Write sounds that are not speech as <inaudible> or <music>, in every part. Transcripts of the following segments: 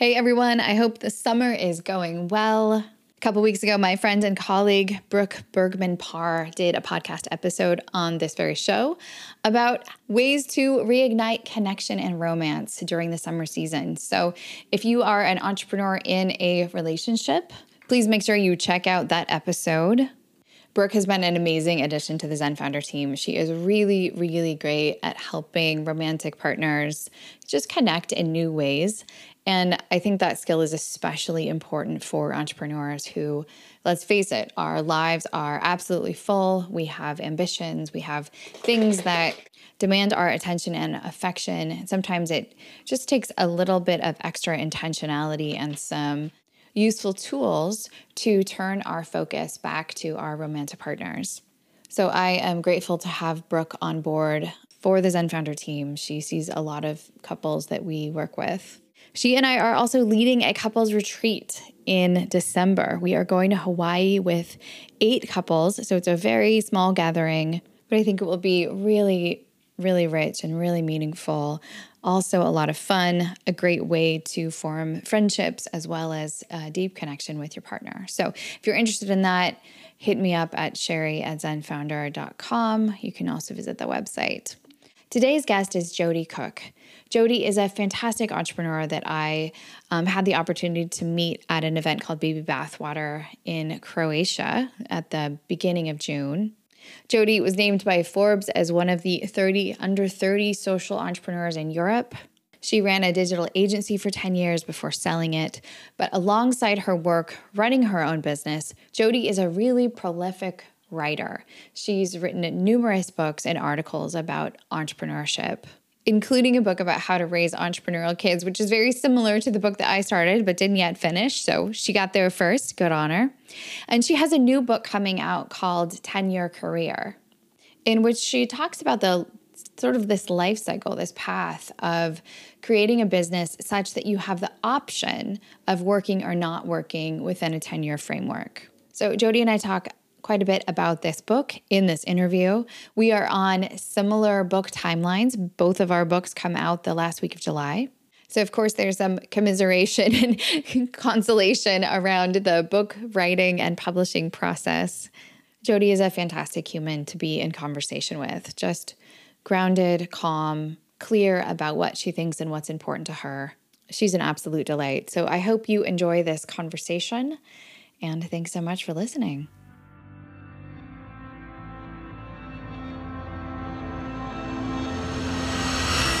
Hey everyone, I hope the summer is going well. A couple weeks ago, my friend and colleague Brooke Bergman Parr did a podcast episode on this very show about ways to reignite connection and romance during the summer season. So, if you are an entrepreneur in a relationship, please make sure you check out that episode. Brooke has been an amazing addition to the Zen Founder team. She is really, really great at helping romantic partners just connect in new ways. And I think that skill is especially important for entrepreneurs who, let's face it, our lives are absolutely full. We have ambitions, we have things that demand our attention and affection. Sometimes it just takes a little bit of extra intentionality and some useful tools to turn our focus back to our romantic partners. So I am grateful to have Brooke on board for the Zen Founder team. She sees a lot of couples that we work with. She and I are also leading a couples retreat in December. We are going to Hawaii with eight couples. So it's a very small gathering, but I think it will be really, really rich and really meaningful. Also, a lot of fun, a great way to form friendships as well as a deep connection with your partner. So, if you're interested in that, hit me up at sherry at zenfounder.com. You can also visit the website. Today's guest is Jodie Cook. Jodie is a fantastic entrepreneur that I um, had the opportunity to meet at an event called Baby Bathwater in Croatia at the beginning of June. Jodie was named by Forbes as one of the 30 under 30 social entrepreneurs in Europe. She ran a digital agency for 10 years before selling it. But alongside her work running her own business, Jodie is a really prolific writer. She's written numerous books and articles about entrepreneurship including a book about how to raise entrepreneurial kids, which is very similar to the book that I started but didn't yet finish. So she got there first. Good on her. And she has a new book coming out called 10 Year Career, in which she talks about the sort of this life cycle, this path of creating a business such that you have the option of working or not working within a 10 year framework. So, Jodie and I talk quite a bit about this book in this interview. We are on similar book timelines. Both of our books come out the last week of July. So, of course, there's some commiseration <laughs> and consolation around the book writing and publishing process. Jodie is a fantastic human to be in conversation with, just grounded, calm, clear about what she thinks and what's important to her. She's an absolute delight. So, I hope you enjoy this conversation. And thanks so much for listening.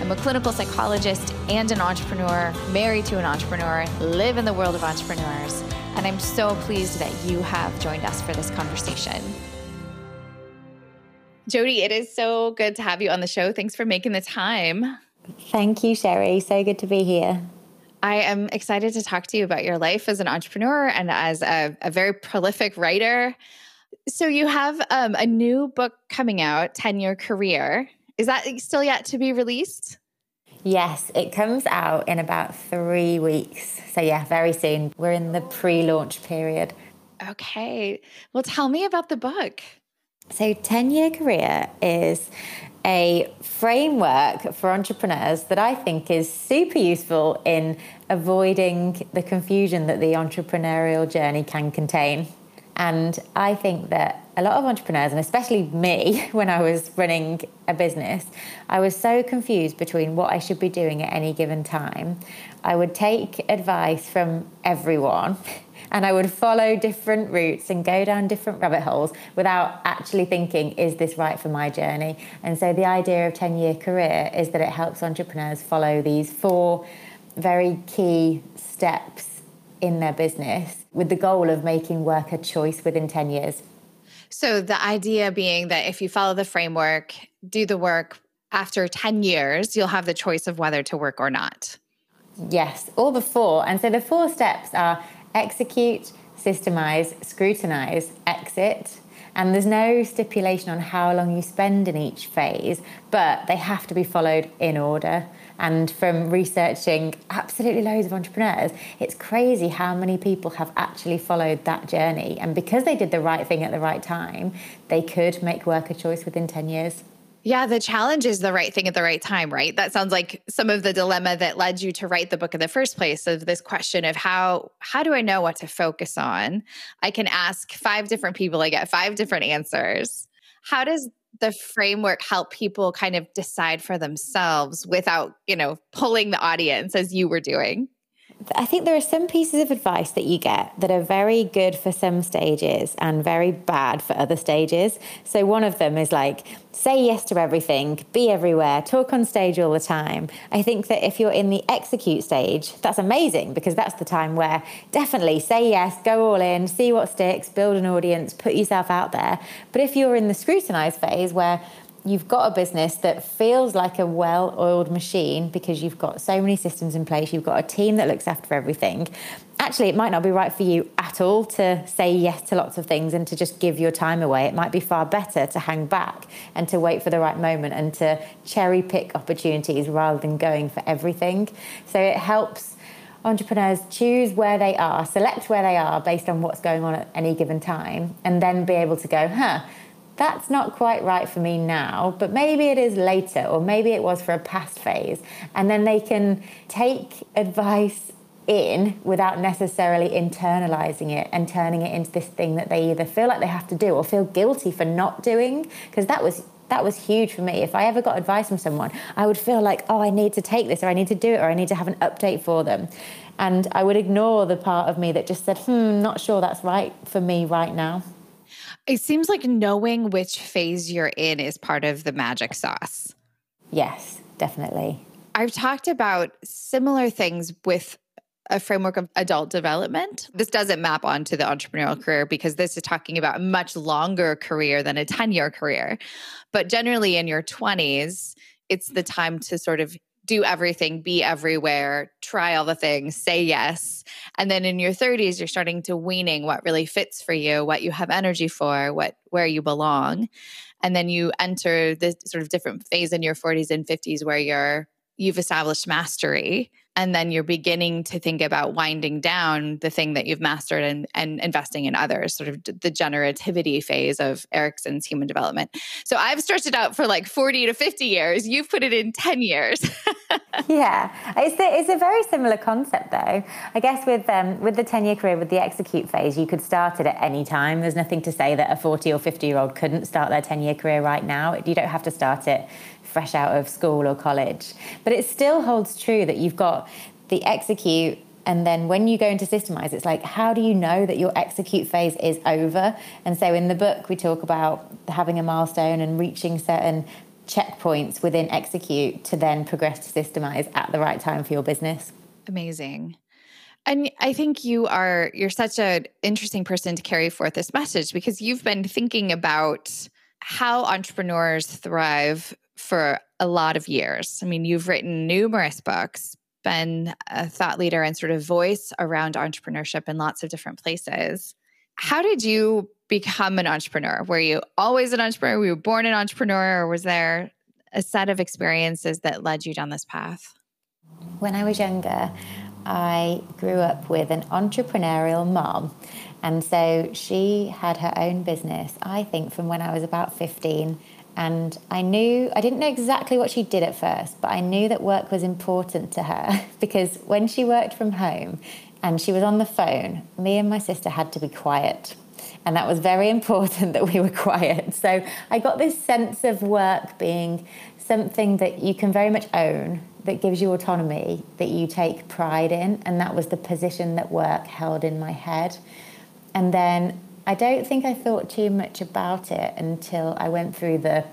I'm a clinical psychologist and an entrepreneur, married to an entrepreneur, live in the world of entrepreneurs, and I'm so pleased that you have joined us for this conversation. Jodie, it is so good to have you on the show. Thanks for making the time. Thank you, Sherry. So good to be here. I am excited to talk to you about your life as an entrepreneur and as a, a very prolific writer. So, you have um, a new book coming out, 10 Year Career. Is that still yet to be released? Yes, it comes out in about three weeks. So, yeah, very soon. We're in the pre launch period. Okay. Well, tell me about the book. So, 10 year career is a framework for entrepreneurs that I think is super useful in avoiding the confusion that the entrepreneurial journey can contain. And I think that a lot of entrepreneurs, and especially me <laughs> when I was running a business, I was so confused between what I should be doing at any given time. I would take advice from everyone <laughs> and I would follow different routes and go down different rabbit holes without actually thinking, is this right for my journey? And so the idea of 10 year career is that it helps entrepreneurs follow these four very key steps in their business with the goal of making work a choice within 10 years. So the idea being that if you follow the framework, do the work after 10 years, you'll have the choice of whether to work or not. Yes, all the four. And so the four steps are execute, systemize, scrutinize, exit. And there's no stipulation on how long you spend in each phase, but they have to be followed in order. And from researching absolutely loads of entrepreneurs, it's crazy how many people have actually followed that journey. And because they did the right thing at the right time, they could make work a choice within 10 years. Yeah, the challenge is the right thing at the right time, right? That sounds like some of the dilemma that led you to write the book in the first place of this question of how how do I know what to focus on? I can ask five different people, I get five different answers. How does the framework help people kind of decide for themselves without, you know, pulling the audience as you were doing? I think there are some pieces of advice that you get that are very good for some stages and very bad for other stages. So, one of them is like, say yes to everything, be everywhere, talk on stage all the time. I think that if you're in the execute stage, that's amazing because that's the time where definitely say yes, go all in, see what sticks, build an audience, put yourself out there. But if you're in the scrutinize phase where you've got a business that feels like a well oiled machine because you've got so many systems in place, you've got a team that looks after everything. Actually, it might not be right for you at all to say yes to lots of things and to just give your time away. It might be far better to hang back and to wait for the right moment and to cherry pick opportunities rather than going for everything. So it helps entrepreneurs choose where they are, select where they are based on what's going on at any given time, and then be able to go, huh, that's not quite right for me now, but maybe it is later, or maybe it was for a past phase. And then they can take advice in without necessarily internalizing it and turning it into this thing that they either feel like they have to do or feel guilty for not doing. Because that was that was huge for me. If I ever got advice from someone, I would feel like, oh, I need to take this, or I need to do it, or I need to have an update for them. And I would ignore the part of me that just said, hmm, not sure that's right for me right now. It seems like knowing which phase you're in is part of the magic sauce. Yes, definitely. I've talked about similar things with a framework of adult development. This doesn't map onto the entrepreneurial career because this is talking about a much longer career than a 10 year career. But generally, in your 20s, it's the time to sort of do everything, be everywhere, try all the things, say yes. And then in your 30s, you're starting to weaning what really fits for you, what you have energy for, what where you belong. And then you enter this sort of different phase in your 40s and 50s where you're you've established mastery and then you're beginning to think about winding down the thing that you've mastered and, and investing in others, sort of the generativity phase of Erikson's human development. So I've stretched it out for like 40 to 50 years. You've put it in 10 years. <laughs> yeah, it's, the, it's a very similar concept though. I guess with, um, with the 10 year career, with the execute phase, you could start it at any time. There's nothing to say that a 40 or 50 year old couldn't start their 10 year career right now. You don't have to start it fresh out of school or college. But it still holds true that you've got the execute and then when you go into systemize, it's like, how do you know that your execute phase is over? And so in the book, we talk about having a milestone and reaching certain checkpoints within execute to then progress to systemize at the right time for your business. Amazing. And I think you are you're such an interesting person to carry forth this message because you've been thinking about how entrepreneurs thrive for a lot of years. I mean, you've written numerous books, been a thought leader and sort of voice around entrepreneurship in lots of different places. How did you become an entrepreneur? Were you always an entrepreneur? Were you born an entrepreneur, or was there a set of experiences that led you down this path? When I was younger, I grew up with an entrepreneurial mom. And so she had her own business, I think, from when I was about 15 and I knew, I didn't know exactly what she did at first, but I knew that work was important to her <laughs> because when she worked from home and she was on the phone, me and my sister had to be quiet. And that was very <laughs> important that we were quiet. So I got this sense of work being something that you can very much own, that gives you autonomy, that you take pride in. And that was the position that work held in my head. And then I don't think I thought too much about it until I went through the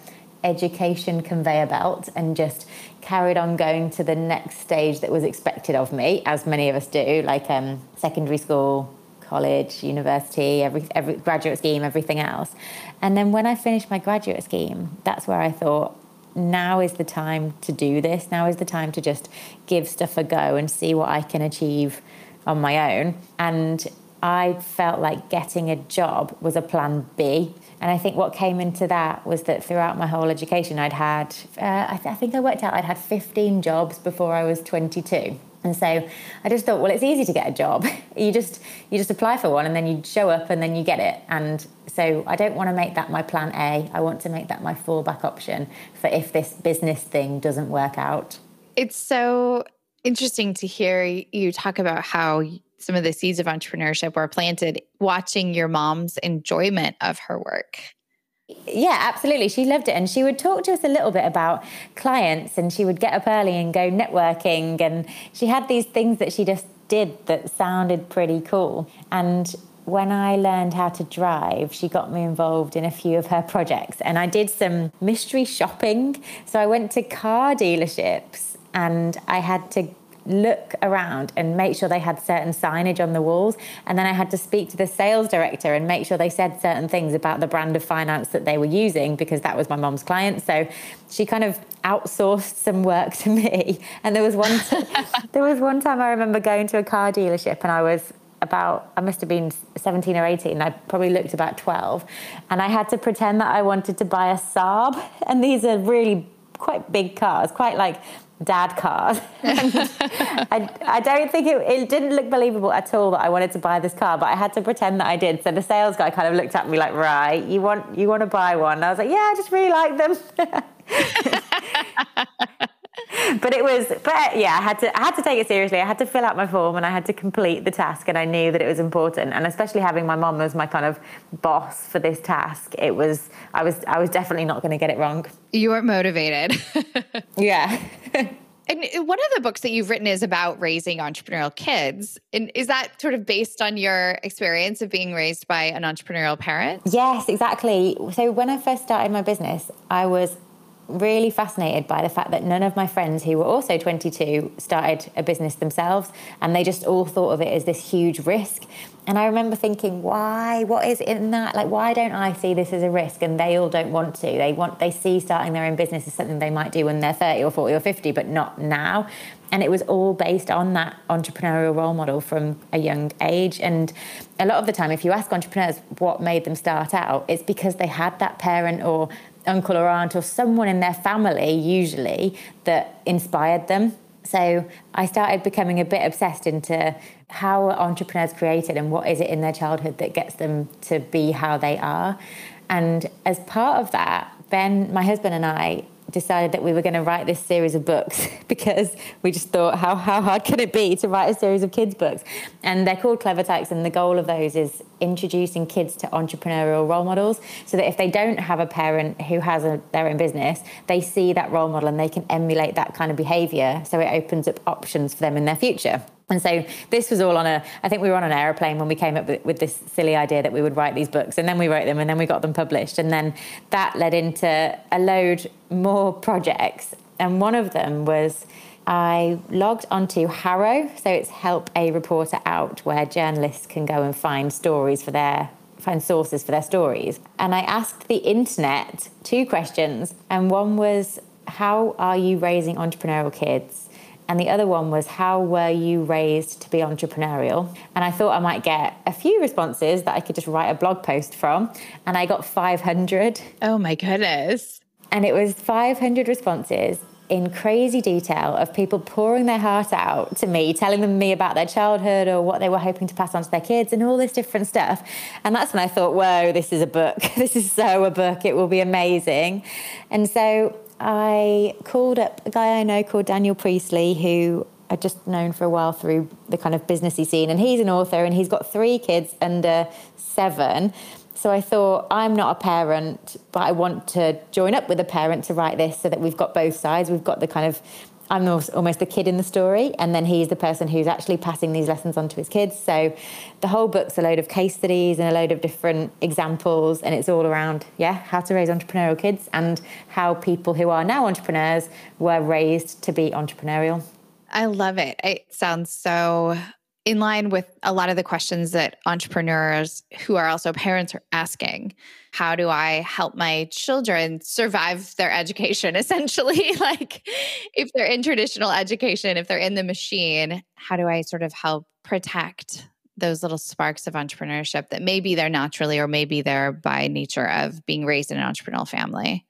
education conveyor belt and just carried on going to the next stage that was expected of me, as many of us do, like um, secondary school, college, university, every, every graduate scheme, everything else. And then when I finished my graduate scheme, that's where I thought, now is the time to do this. Now is the time to just give stuff a go and see what I can achieve on my own. And I felt like getting a job was a plan B. And I think what came into that was that throughout my whole education, I'd had, uh, I, th- I think I worked out I'd had 15 jobs before I was 22. And so I just thought, well, it's easy to get a job. <laughs> You just you just apply for one and then you show up and then you get it. And so I don't want to make that my plan A. I want to make that my fallback option for if this business thing doesn't work out. It's so interesting to hear you talk about how some of the seeds of entrepreneurship were planted watching your mom's enjoyment of her work. Yeah, absolutely. She loved it. And she would talk to us a little bit about clients and she would get up early and go networking. And she had these things that she just did that sounded pretty cool. And when I learned how to drive, she got me involved in a few of her projects. And I did some mystery shopping. So I went to car dealerships and I had to look around and make sure they had certain signage on the walls. And then I had to speak to the sales director and make sure they said certain things about the brand of finance that they were using because that was my mom's client. So she kind of outsourced some work to me. <laughs> And there was one t- <laughs> there was one time I remember going to a car dealership and I was about I must have been 17 or 18 I probably looked about 12 and I had to pretend that I wanted to buy a Saab <laughs> and these are really quite big cars quite like dad card. <laughs> I, I don't think it, it didn't look believable at all that I wanted to buy this car, but I had to pretend that I did. So the sales guy kind of looked at me like, right, you want you want to buy one? And I was like, yeah, I just really like them. <laughs> <laughs> but it was but uh, yeah i had to i had to take it seriously i had to fill out my form and i had to complete the task and i knew that it was important and especially having my mom as my kind of boss for this task it was i was i was definitely not going to get it wrong you were motivated <laughs> yeah And uh, one of the books that you've written is about raising entrepreneurial kids. And is that sort of based on your experience of being raised by an entrepreneurial parent? Yes, exactly. So when I first started my business, I was really fascinated by the fact that none of my friends who were also 22 started a business themselves and they just all thought of it as this huge risk. And i remember thinking why? What is in that? Like why don't i see this as a risk? And they all don't want to. They want they see starting their own business as something they might do when they're 30 or 40 or 50 but not now. And it was all based on that entrepreneurial role model from a young age. And a lot of the time if you ask entrepreneurs what made them start out it's because they had that parent or uncle or aunt or someone in their family, usually, that inspired them. So I started becoming a bit obsessed into how entrepreneurs created and what is it in their childhood that gets them to be how they are. And as part of that, Ben, my husband, and I decided that we were going to write this series of books <laughs> because we just thought, how, how hard can it be to write a series of kids' books? And they're called Clever Tykes, and the goal of those is introducing kids to entrepreneurial role models so that if they don't have a parent who has a, their own business, they see that role model and they can emulate that kind of behavior. So it opens up options for them in their future. And so this was all on a, I think we were on an aeroplane when we came up with, with, this silly idea that we would write these books. And then we wrote them and then we got them published. And then that led into a load more projects. And one of them was I logged onto HARO. So it's Help a Reporter Out, where journalists can go and find stories for their find sources for their stories. And I asked the internet two questions. And one was, How are you raising entrepreneurial kids? And the other one was how were you raised to be entrepreneurial and i thought i might get a few responses that i could just write a blog post from and i got 500 oh my goodness and it was 500 responses in crazy detail of people pouring their heart out to me, telling them me about their childhood or what they were hoping to pass on to their kids and all this different stuff. And that's when I thought, whoa, this is a book. <laughs> this is so a book. It will be amazing. And so I called up a guy I know called Daniel Priestley, who I'd just known for a while through the kind of businessy scene. And he's an author and he's got three kids under seven. So I thought, I'm not a parent, but I want to join up with a parent to write this so that we've got both sides. We've got the kind of I'm almost the kid in the story, and then he's the person who's actually passing these lessons on to his kids. So the whole book's a load of case studies and a load of different examples, and it's all around, yeah, how to raise entrepreneurial kids and how people who are now entrepreneurs were raised to be entrepreneurial. I love it. It sounds so in line with a lot of the questions that entrepreneurs who are also parents are asking how do i help my children survive their education <laughs> essentially <laughs> like if they're in traditional education if they're in the machine how do i sort of help protect those little sparks of entrepreneurship that maybe they're naturally or maybe they're by nature of being raised in an entrepreneurial family?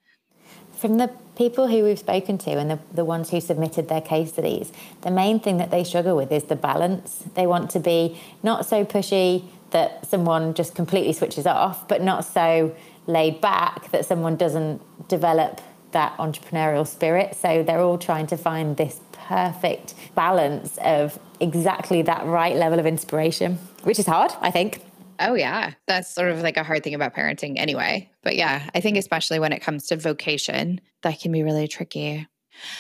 From the people who we've spoken to and the, the ones who submitted their case studies, the main thing that they struggle with is the balance. They want to be not so pushy that someone just completely switches off, but not so laid back that someone doesn't develop that entrepreneurial spirit. So they're all trying to find this perfect balance of exactly that right level of inspiration, which is hard, I think. Oh, yeah. That's sort of like a hard thing about parenting anyway. But yeah, I think especially when it comes to vocation, that can be really tricky.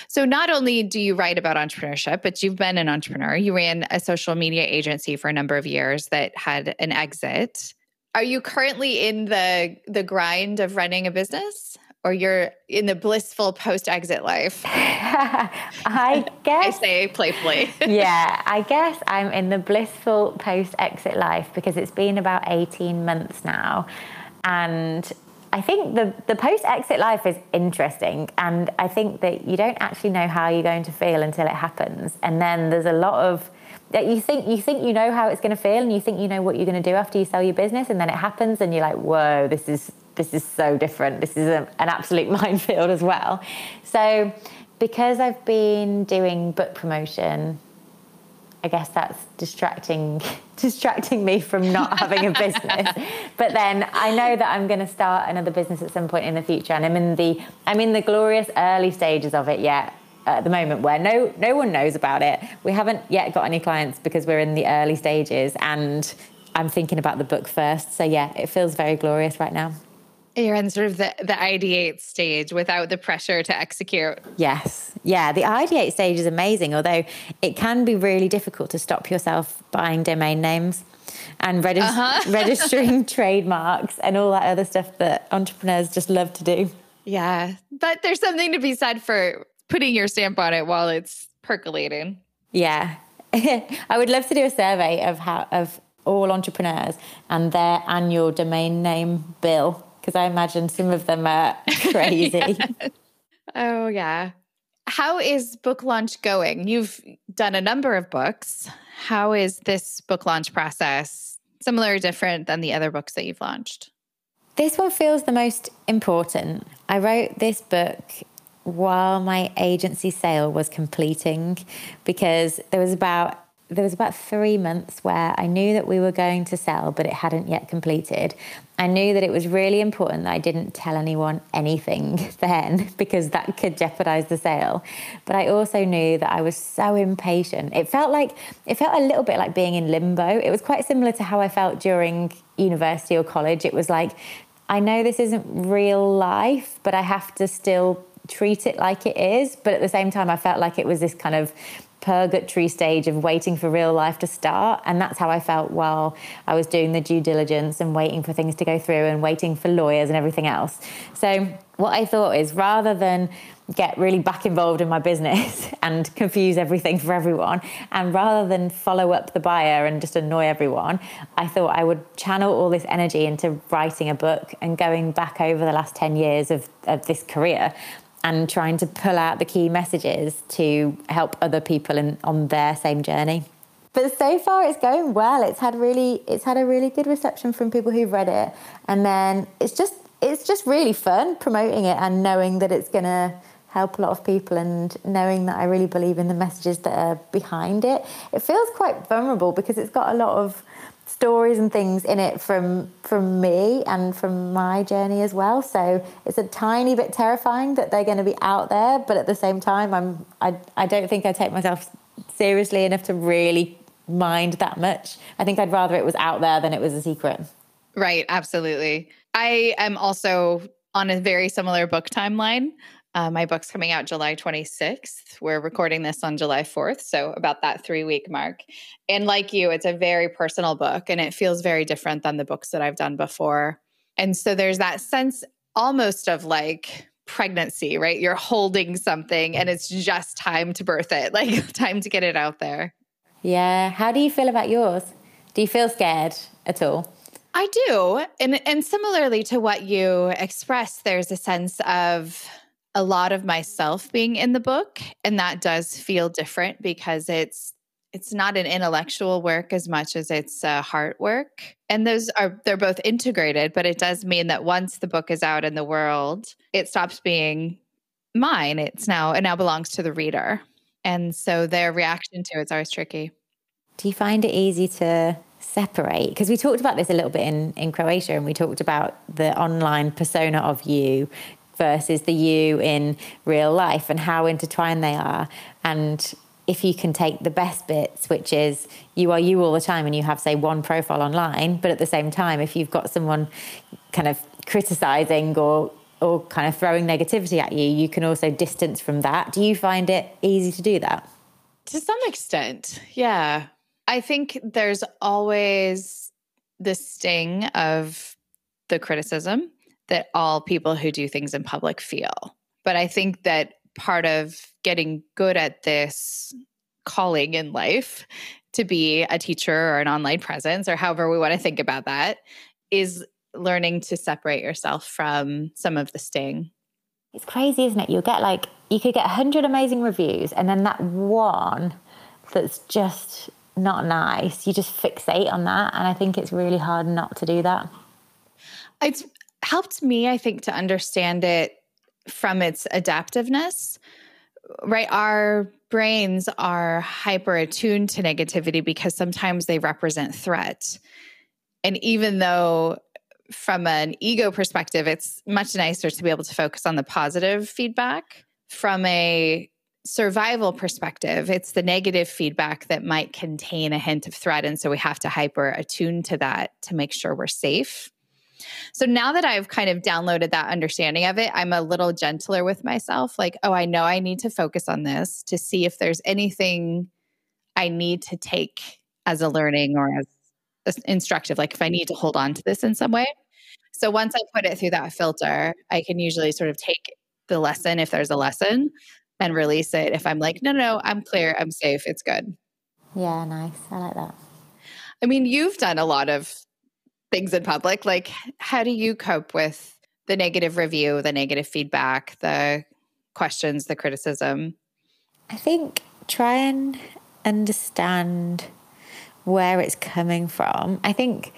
So, not only do you write about entrepreneurship, but you've been an entrepreneur. You ran a social media agency for a number of years that had an exit. Are you currently in the the grind of running a business? Or you're in the blissful post exit life? <laughs> <laughs> I guess. I say playfully. <laughs> yeah, I guess I'm in the blissful post exit life because it's been about 18 months now. And I think the, the post exit life is interesting. And I think that you don't actually know how you're going to feel until it happens. And then there's a lot of that you think you think you know how it's going to feel and you think you know what you're going to do after you sell your business and then it happens and you're like whoa this is this is so different. This is a, an absolute <laughs> minefield as well. So, because I've been doing book promotion, I guess that's distracting <laughs> distracting me from not having a business. <laughs> but then I know that I'm going to start another business at some point in the future, and I'm in the I'm in the glorious early stages of it yet. At the moment, where no no one knows about it, we haven't yet got any clients because we're in the early stages, and I'm thinking about the book first. So yeah, it feels very glorious right now. You're in sort of the, the ideate stage without the pressure to execute. Yes. Yeah. The ideate stage is amazing, although it can be really difficult to stop yourself buying domain names and uh-huh. <laughs> registering trademarks and all that other stuff that entrepreneurs just love to do. Yeah. But there's something to be said for putting your stamp on it while it's percolating. Yeah. <laughs> I would love to do a survey of how of all entrepreneurs and their annual domain name bill because I imagine some of them are <laughs> crazy. yeah. Oh, yeah. How is book launch going? You've done a number of books. How is this book launch process similar or different than the other books that you've launched? This one feels the most important. I wrote this book while my agency sale was completing because there was about there was about three months where I knew that we were going to sell, but it hadn't yet completed. I knew that it was really important that I didn't tell anyone anything <laughs> then because that could jeopardize the sale. But I also knew that I was so impatient. It felt like, it felt a little bit like being in limbo. It was quite similar to how I felt during university or college. It was like, I know this isn't real life, but I have to still treat it like it is. But at the same time, I felt like it was this kind of purgatory stage of waiting for real life to start. And that's how I felt while I was doing the due diligence and waiting for things to go through and waiting for lawyers and everything else. So, what I thought is rather than get really back involved in my business <laughs> and confuse everything for everyone, and rather than follow up the buyer and just annoy everyone, I thought I would channel all this energy into writing a book and going back over the last 10 years of, of this career and trying to pull out the key messages to help other people in, on their same journey. But so far it's going well. It's had really it's had a really good reception from people who've read it. And then it's just it's just really fun promoting it and knowing that it's gonna help a lot of people and knowing that I really believe in the messages that are behind it. It feels quite vulnerable because it's got a lot of stories and things in it from from me and from my journey as well. So it's a tiny bit terrifying that they're going to be out there, but at the same time, I'm I I don't think I take myself seriously enough to really mind that much. I think I'd rather it was out there than it was a secret. Right, absolutely. I am also on a very similar book timeline. Uh, my book's coming out July 26th. We're recording this on July 4th, so about that three week mark. And like you, it's a very personal book and it feels very different than the books that I've done before. And so there's that sense almost of like pregnancy, right? You're holding something and it's just time to birth it, <laughs> like time to get it out there. Yeah. How do you feel about yours? Do you feel scared at all? I do. And and similarly to what you expressed, there's a sense of a lot of myself being in the book and that does feel different because it's it's not an intellectual work as much as it's a heart work. And those are they're both integrated, but it does mean that once the book is out in the world, it stops being mine. It's now it now belongs to the reader. And so their reaction to it's always tricky. Do you find it easy to separate? Because we talked about this a little bit in, in Croatia and we talked about the online persona of you versus the you in real life and how intertwined they are. And if you can take the best bits, which is you are you all the time and you have, say, one profile online, but at the same time, if you've got someone kind of criticizing or or kind of throwing negativity at you, you can also distance from that. Do you find it easy to do that? To some extent, yeah. I think there's always the sting of the criticism that all people who do things in public feel. But I think that part of getting good at this calling in life to be a teacher or an online presence or however we want to think about that is learning to separate yourself from some of the sting. It's crazy, isn't it? You'll get like, you could get 100 amazing reviews, and then that one that's just not nice, you just fixate on that. And I think it's really hard not to do that. It's helped me, I think, to understand it from its adaptiveness. Right. Our brains are hyper attuned to negativity because sometimes they represent threat. And even though from an ego perspective, it's much nicer to be able to focus on the positive feedback. From a survival perspective, it's the negative feedback that might contain a hint of threat. And so we have to hyper attune to that to make sure we're safe. So now that I've kind of downloaded that understanding of it, I'm a little gentler with myself. Like, oh, I know I need to focus on this to see if there's anything I need to take as a learning or as instructive, like if I need to hold on to this in some way. So once I put it through that filter, I can usually sort of take the lesson if there's a lesson and release it if I'm like, no, no, I'm clear, I'm safe, it's good. Yeah, nice. I like that. I mean, you've done a lot of things in public. Like, how do you cope with the negative review, the negative feedback, the questions, the criticism? I think try and understand where it's coming from. I think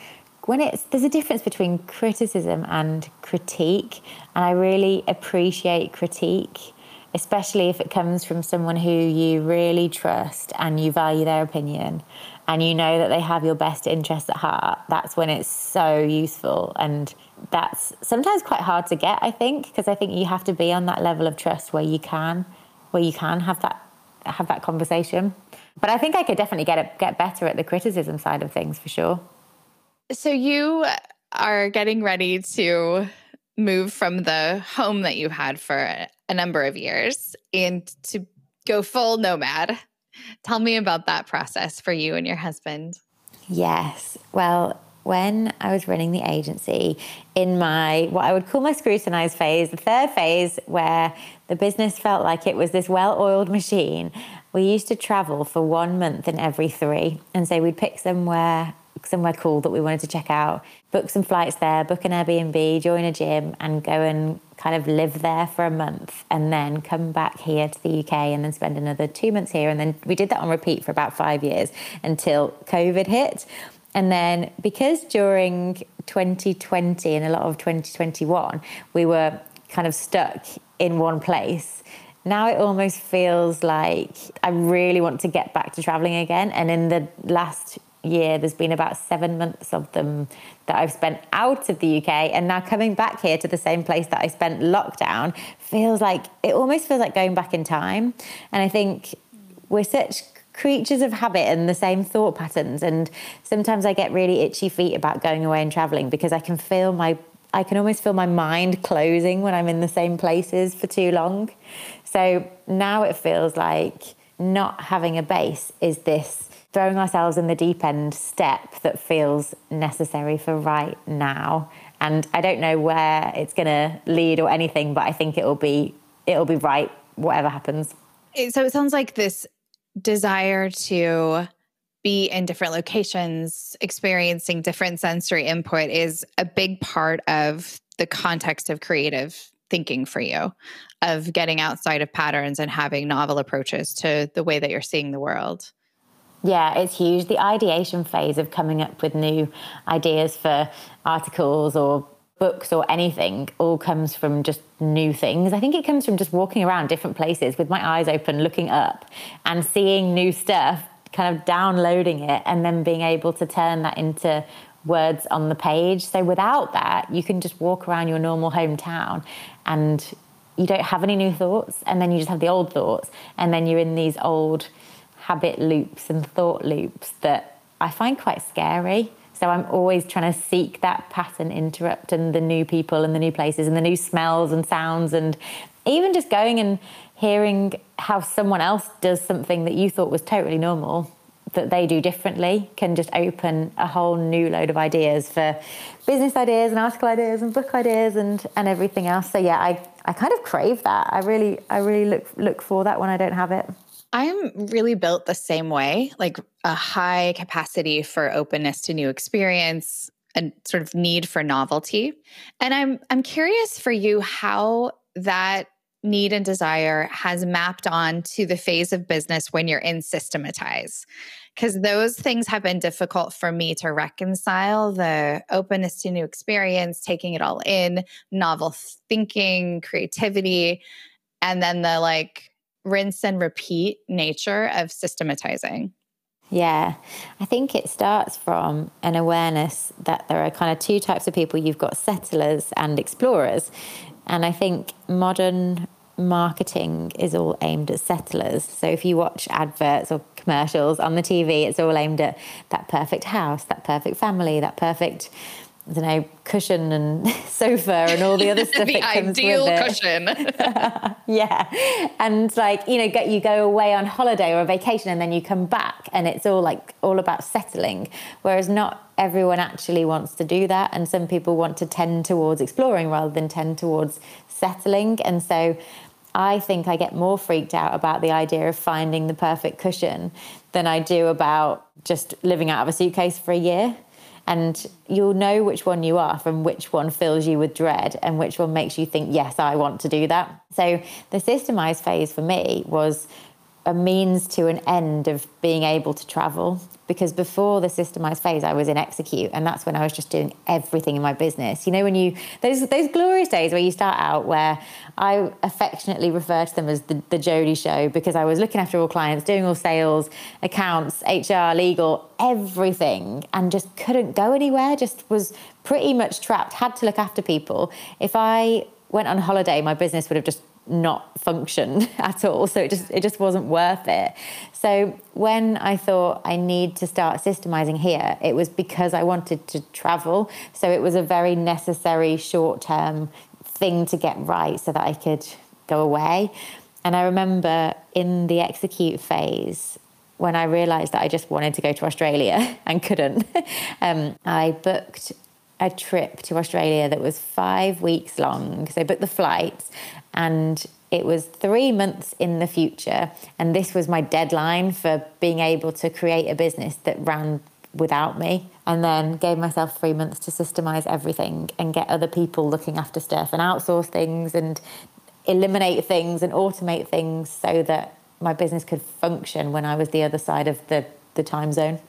when it's there's a difference between criticism and critique, and I really appreciate critique, especially if it comes from someone who you really trust and you value their opinion and you know that they have your best interests at heart. That's when it's so useful and that's sometimes quite hard to get, I think, because I think you have to be on that level of trust where you can where you can have that have that conversation. But I think I could definitely get it, get better at the criticism side of things for sure. So you are getting ready to move from the home that you had for a number of years and to go full nomad. Tell me about that process for you and your husband. Yes. Well, when I was running the agency in my what I would call my scrutinized phase, the third phase where the business felt like it was this well-oiled machine we used to travel for one month in every three. And so we'd pick somewhere somewhere cool that we wanted to check out, book some flights there, book an Airbnb, join a gym, and go and kind of live there for a month and then come back here to the UK and then spend another two months here. And then we did that on repeat for about five years until COVID hit. And then because during 2020 and a lot of 2021, we were kind of stuck in one place now it almost feels like I really want to get back to traveling again. And in the last year, there's been about seven months of them that I've spent out of the UK. And now coming back here to the same place that I spent lockdown feels like it almost feels like going back in time. And I think we're such creatures of habit and the same thought patterns. And sometimes I get really itchy feet about going away and traveling because I can feel my I can almost feel my mind closing when I'm in the same places for too long. So now it feels like not having a base is this throwing ourselves in the deep end step that feels necessary for right now. And I don't know where it's going to lead or anything, but I think it'll be it'll be right whatever happens. So it sounds like this desire to be in different locations, experiencing different sensory input is a big part of the context of creative thinking for you of getting outside of patterns and having novel approaches to the way that you're seeing the world. Yeah, it's huge. The ideation phase of coming up with new ideas for articles or books or anything all comes from just new things. I think it comes from just walking around different places with my eyes open, looking up and seeing new stuff, kind of downloading it, and then being able to turn that into words on the page. So without that, you can just walk around your normal hometown and you don't have any new thoughts and then you just have the old thoughts and then you're in these old habit loops and thought loops that I find quite scary. So I'm always trying to seek that pattern interrupt and the new people and the new places and the new smells and sounds and even just going and hearing how someone else does something that you thought was totally normal that they do differently can just open a whole new load of ideas for business ideas and article ideas and book ideas and and everything else. So yeah, I I kind of crave that. I really I really look look for that when I don't have it. I'm really built the same way, like a high capacity for openness to new experience and sort of need for novelty. And I'm I'm curious for you how that need and desire has mapped on to the phase of business when you're in systematize because those things have been difficult for me to reconcile the openness to new experience taking it all in novel thinking creativity and then the like rinse and repeat nature of systematizing yeah, I think it starts from an awareness that there are kind of two types of people. You've got settlers and explorers. And I think modern marketing is all aimed at settlers. So if you watch adverts or commercials on the TV, it's all aimed at that perfect house, that perfect family, that perfect I don't know, cushion and <laughs> sofa and all the other <laughs> stuff the that comes ideal with it. cushion. <laughs> yeah. And like, you know, get you go away on holiday or a vacation and then you come back and it's all like all about settling. Whereas not everyone actually wants to do that. And some people want to tend towards exploring rather than tend towards settling. And so I think I get more freaked out about the idea of finding the perfect cushion than I do about just living out of a suitcase for a year. And you'll know which one you are from which one fills you with dread and which one makes you think yes i want to do that. So the systemized phase for me was a means to an end of being able to travel. Because before the systemized phase I was in execute and that's when I was just doing everything in my business. You know when you those those glorious days where you start out where I affectionately refer to them as the, the Jodie show because I was looking after all clients doing all sales accounts HR legal everything and just couldn't go anywhere just was pretty much trapped had to look after people. If I went on holiday my business would have just not function <laughs> at all. So it just it just wasn't worth it. So when i thought i need to start systemizing here it was because i wanted to travel. So it was a very necessary short term thing to get right so that i could go away. And i remember in the execute phase when i realized that i just wanted to go to australia <laughs> and couldn't <laughs> um, i booked a trip to Australia that was five weeks long. So I booked the flights and it was three months in the future. And this was my deadline for being able to create a business that ran without me. And then gave myself three months to systemize everything and get other people looking after stuff and outsource things and eliminate things and automate things so that my business could function when I was the other side of the, the time zone.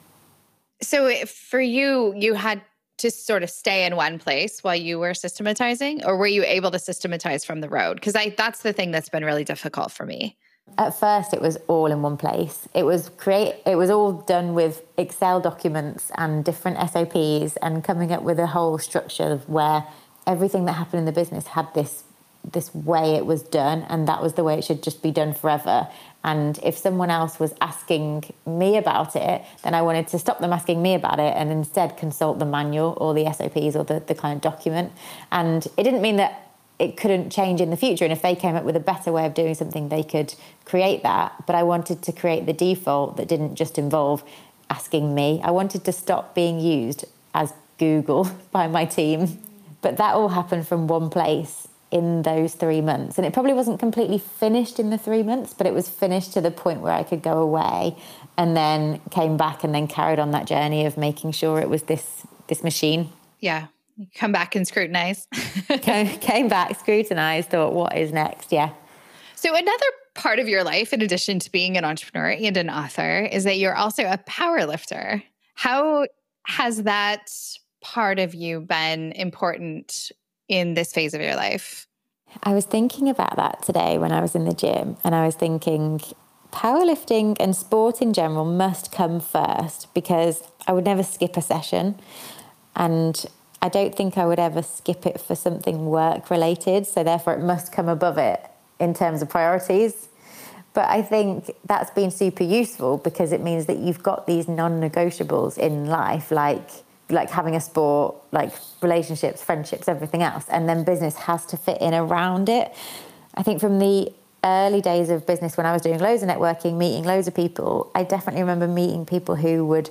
So for you, you had to sort of stay in one place while you were systematizing or were you able to systematize from the road? Because i that's the thing that's been really difficult for me. At first it was all in one place. It was create it was all done with excel documents and different sops and coming up with a whole structure of where everything that happened in the business had this this way it was done and that was the way it should just be done forever and if someone else was asking me about it, then I wanted to stop them asking me about it and instead consult the manual or the SOPs or the, the kind of document. And it didn't mean that it couldn't change in the future. And if they came up with a better way of doing something, they could create that. But I wanted to create the default that didn't just involve asking me. I wanted to stop being used as Google <laughs> by my team. But that all happened from one place in those three months. And it probably wasn't completely finished in the three months, but it was finished to the point where I could go away and then came back and then carried on that journey of making sure it was this this machine. Yeah. Come back and scrutinize. <laughs> came, came back, scrutinized, thought, what is next? Yeah. So another part of your life, in addition to being an entrepreneur and an author, is that you're also a power lifter. How has that part of you been important in this phase of your life? I was thinking about that today when I was in the gym, and I was thinking powerlifting and sport in general must come first because I would never skip a session. And I don't think I would ever skip it for something work related. So, therefore, it must come above it in terms of priorities. But I think that's been super useful because it means that you've got these non negotiables in life, like like having a sport, like relationships, friendships, everything else. And then business has to fit in around it. I think from the early days of business when I was doing loads of networking, meeting loads of people, I definitely remember meeting people who would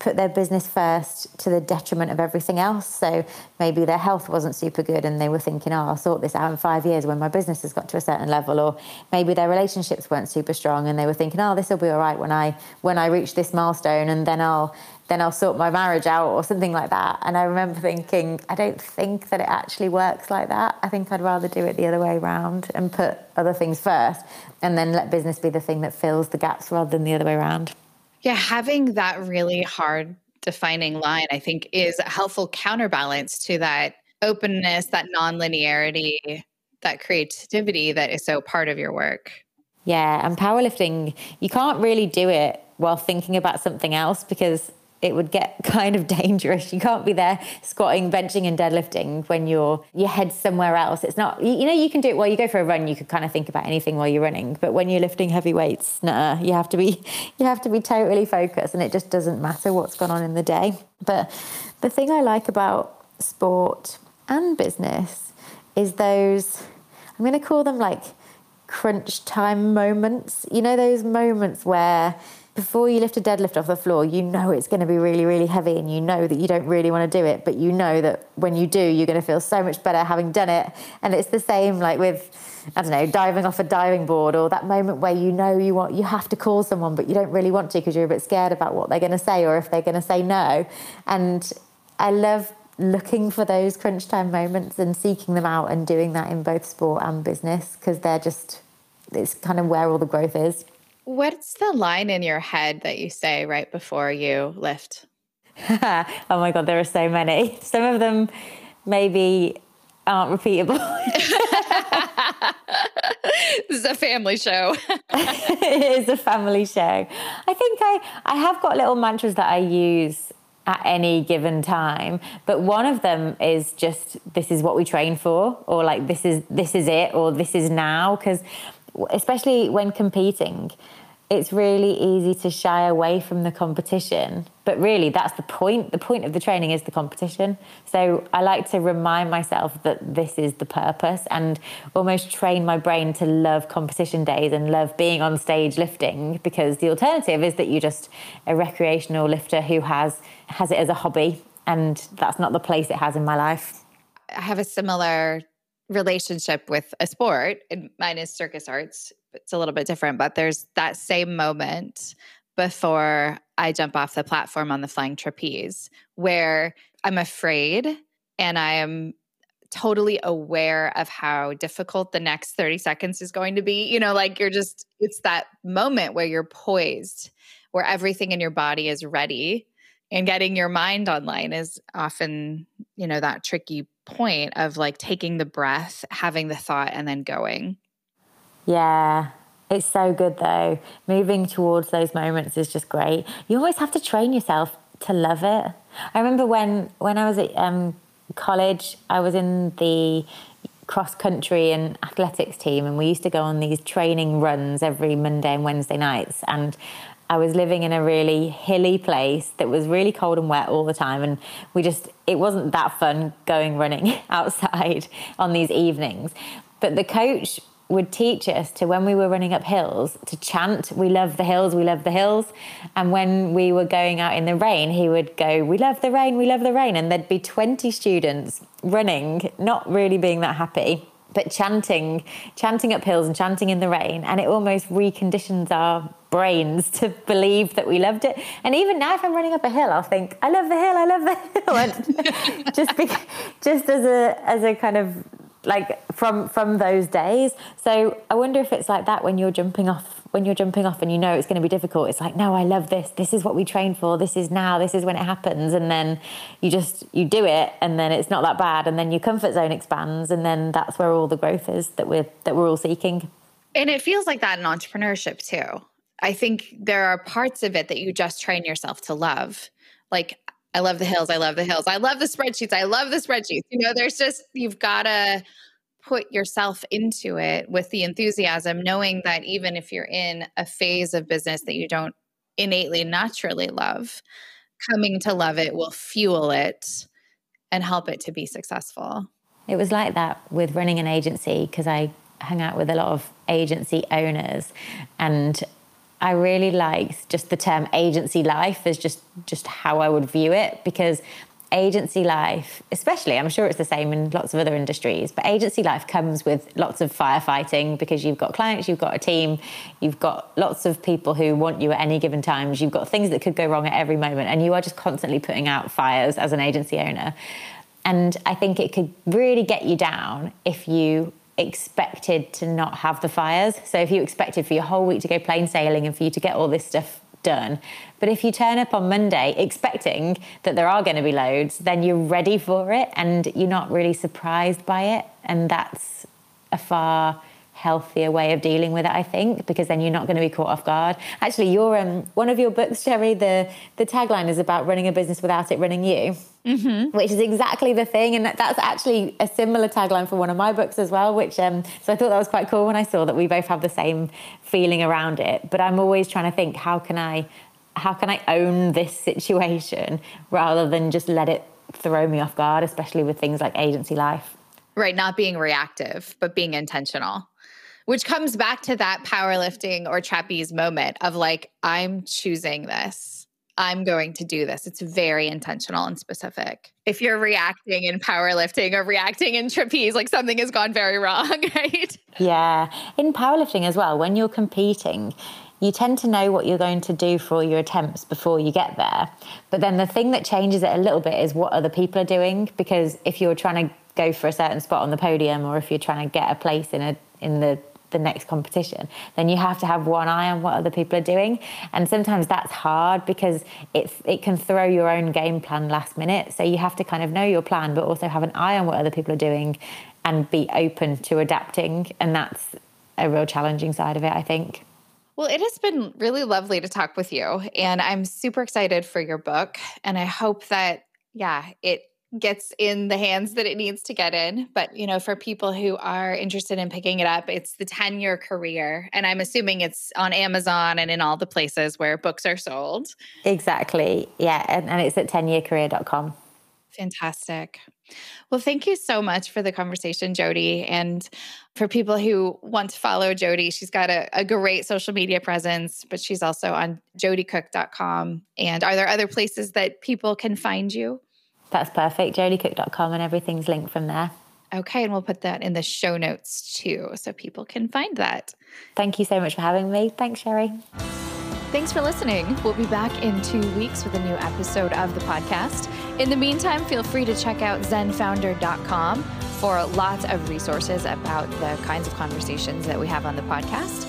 put their business first to the detriment of everything else. So maybe their health wasn't super good and they were thinking, oh, I'll sort this out in five years when my business has got to a certain level. Or maybe their relationships weren't super strong and they were thinking, oh, this will be all right when I when I reach this milestone and then I'll then I'll sort my marriage out or something like that. And I remember thinking, I don't think that it actually works like that. I think I'd rather do it the other way around and put other things first and then let business be the thing that fills the gaps rather than the other way around. Yeah, having that really hard defining line, I think, is a helpful counterbalance to that openness, that nonlinearity, that creativity that is so part of your work. Yeah, and powerlifting, you can't really do it while thinking about something else because it would get <laughs> kind of dangerous. You can't be there squatting, benching, and deadlifting when your your head's somewhere else. It's not. You, you, know, you can do it while you go for a run. You could kind of think about anything while you're running. But when you're lifting heavy weights, nah, you have to be <laughs> you have to be totally focused, and it just doesn't matter what's gone on in the day. But the thing I like about sport and business is those. I'm going to call them like crunch time moments. You know, those moments where before you lift a deadlift off the floor, you know it's going to be really, really heavy and you know that you don't really want to do it, but you know that when you do, you're going to feel so much better having done it. And it's the same like with, I don't know, diving off a diving board or that moment where you know you want, you have to call someone, but you don't really want to because you're a bit scared about what they're going to say or if they're going to say no. And I love looking for those crunch time moments and seeking them out and doing that in both sport and business because they're just, it's kind of where all the growth is. What's the line in your head that you say right before you lift? <laughs> oh my God, there are so many. <laughs> Some of them maybe aren't repeatable. <laughs> this is a family show. it is a family show. I think I, I have got little mantras that I use at any given time but one of them is just this is what we train for or like this is this is it or this is now because especially when competing it's really easy to shy away from the competition. But really, that's the point. The point of the training is the competition. So I like to remind myself that this is the purpose and almost train my brain to love competition days and love being on stage lifting because the alternative is that you're just a recreational lifter who has has it as a hobby and that's not the place it has in my life. I have a similar relationship with a sport and mine is circus arts it's a little bit different, but there's that same moment before I jump off the platform on the flying trapeze where I'm afraid and I am totally aware of how difficult the next 30 seconds is going to be. You know, like you're just, it's that moment where you're poised, where everything in your body is ready. And getting your mind online is often, you know, that tricky point of like taking the breath, having the thought, and then going. Yeah. It's so good though. Moving towards those moments is just great. You always have to train yourself to love it. I remember when when I was at um, college, I was in the cross country and athletics team, and we used to go on these training runs every Monday and Wednesday nights. And I was living in a really hilly place that was really cold and wet all the time, and we just it wasn't that fun going running <laughs> outside on these evenings. But the coach would teach us to when we were running up hills to chant we love the hills we love the hills. And when we were going out in the rain he would go we love the rain we love the rain. And there'd be 20 students running not really being that happy but chanting chanting up hills and chanting in the rain. And it almost reconditions our brains to believe that we loved it and even now if i'm running up a hill i'll think i love the hill i love the hill <laughs> <laughs> just be, just as a as a kind of like from from those days. So I wonder if it's like that when you're jumping off when you're jumping off and you know it's going to be difficult. It's like, no, I love this. This is what we train for. This is now. This is when it happens. And then you just you do it, and then it's not that bad. And then your comfort zone expands, and then that's where all the growth is that we're that we're all seeking. And it feels like that in entrepreneurship too. I think there are parts of it that you just train yourself to love. Like I love the hills. I love the hills. I love the spreadsheets. I love the spreadsheets. You know, there's just, you've got to put yourself into it with the enthusiasm, knowing that even if you're in a phase of business that you don't innately, naturally love, coming to love it will fuel it and help it to be successful. It was like that with running an agency because I hung out with a lot of agency owners and I really liked just the term agency life as just just how I would view it because agency life, especially, I'm sure it's the same in lots of other industries, but agency life comes with lots of firefighting because you've got clients, you've got a team, you've got lots of people who want you at any given times, you've got things that could go wrong at every moment, and you are just constantly putting out fires as an agency owner. And I think it could really get you down if you expected to not have the fires. So if you expected for your whole week to go plain sailing and for you to get all this stuff done. But if you turn up on Monday expecting that there are going to be loads, then you're ready for it and you're not really surprised by it. And that's a far healthier way of dealing with it, I think, because then you're not going to be caught off guard. Actually, your um, one of your books, Sherry, the the tagline is about running a business without it running you, mm-hmm. which is exactly the thing, and that's actually a similar tagline for one of my books as well. Which um, so I thought that was quite cool when I saw that we both have the same feeling around it. But I'm always trying to think, how can I, how can I own this situation rather than just let it throw me off guard, especially with things like agency life. Right, not being reactive, but being intentional which comes back to that powerlifting or trapeze moment of like, I'm choosing this. I'm going to do this. It's very intentional and specific. If you're reacting in powerlifting or reacting in trapeze, like something has gone very wrong, <laughs> right? Yeah. In powerlifting as well, when you're competing, you tend to know what you're going to do for all your attempts before you get there. But then the thing that changes it a little bit is what other people are doing. Because if you're trying to go for a certain spot on the podium or if you're trying to get a place in a in the the next competition, then you have to have one eye on what other people are doing. And sometimes that's hard because it, it can throw your own game plan last minute. So you have to kind of know your plan, but also have an eye on what other people are doing and be open to adapting. And that's a real challenging side of it, I think. Well, it has been really lovely to talk with you. And I'm super excited for your book. And I hope that, yeah, it gets in the hands that it needs to get in. But, you know, for people who are interested in picking it up, it's the 10 year career. And I'm assuming it's on Amazon and in all the places where books are sold. Exactly. Yeah. And, and it's at 10yearcareer.com. Fantastic. Well, thank you so much for the conversation, Jodie. And for people who want to follow Jodie, she's got a, a, great social media presence, but she's also on jodiecook.com. And are there other places that people can find you? That's perfect. jodiecook.com and everything's linked from there. Okay, and we'll put that in the show notes too so people can find that. Thank you so much for having me. Thanks, Sherry. Thanks for listening. We'll be back in two weeks with a new episode of the podcast. In the meantime, feel free to check out zenfounder.com for lots of resources about the kinds of conversations that we have on the podcast.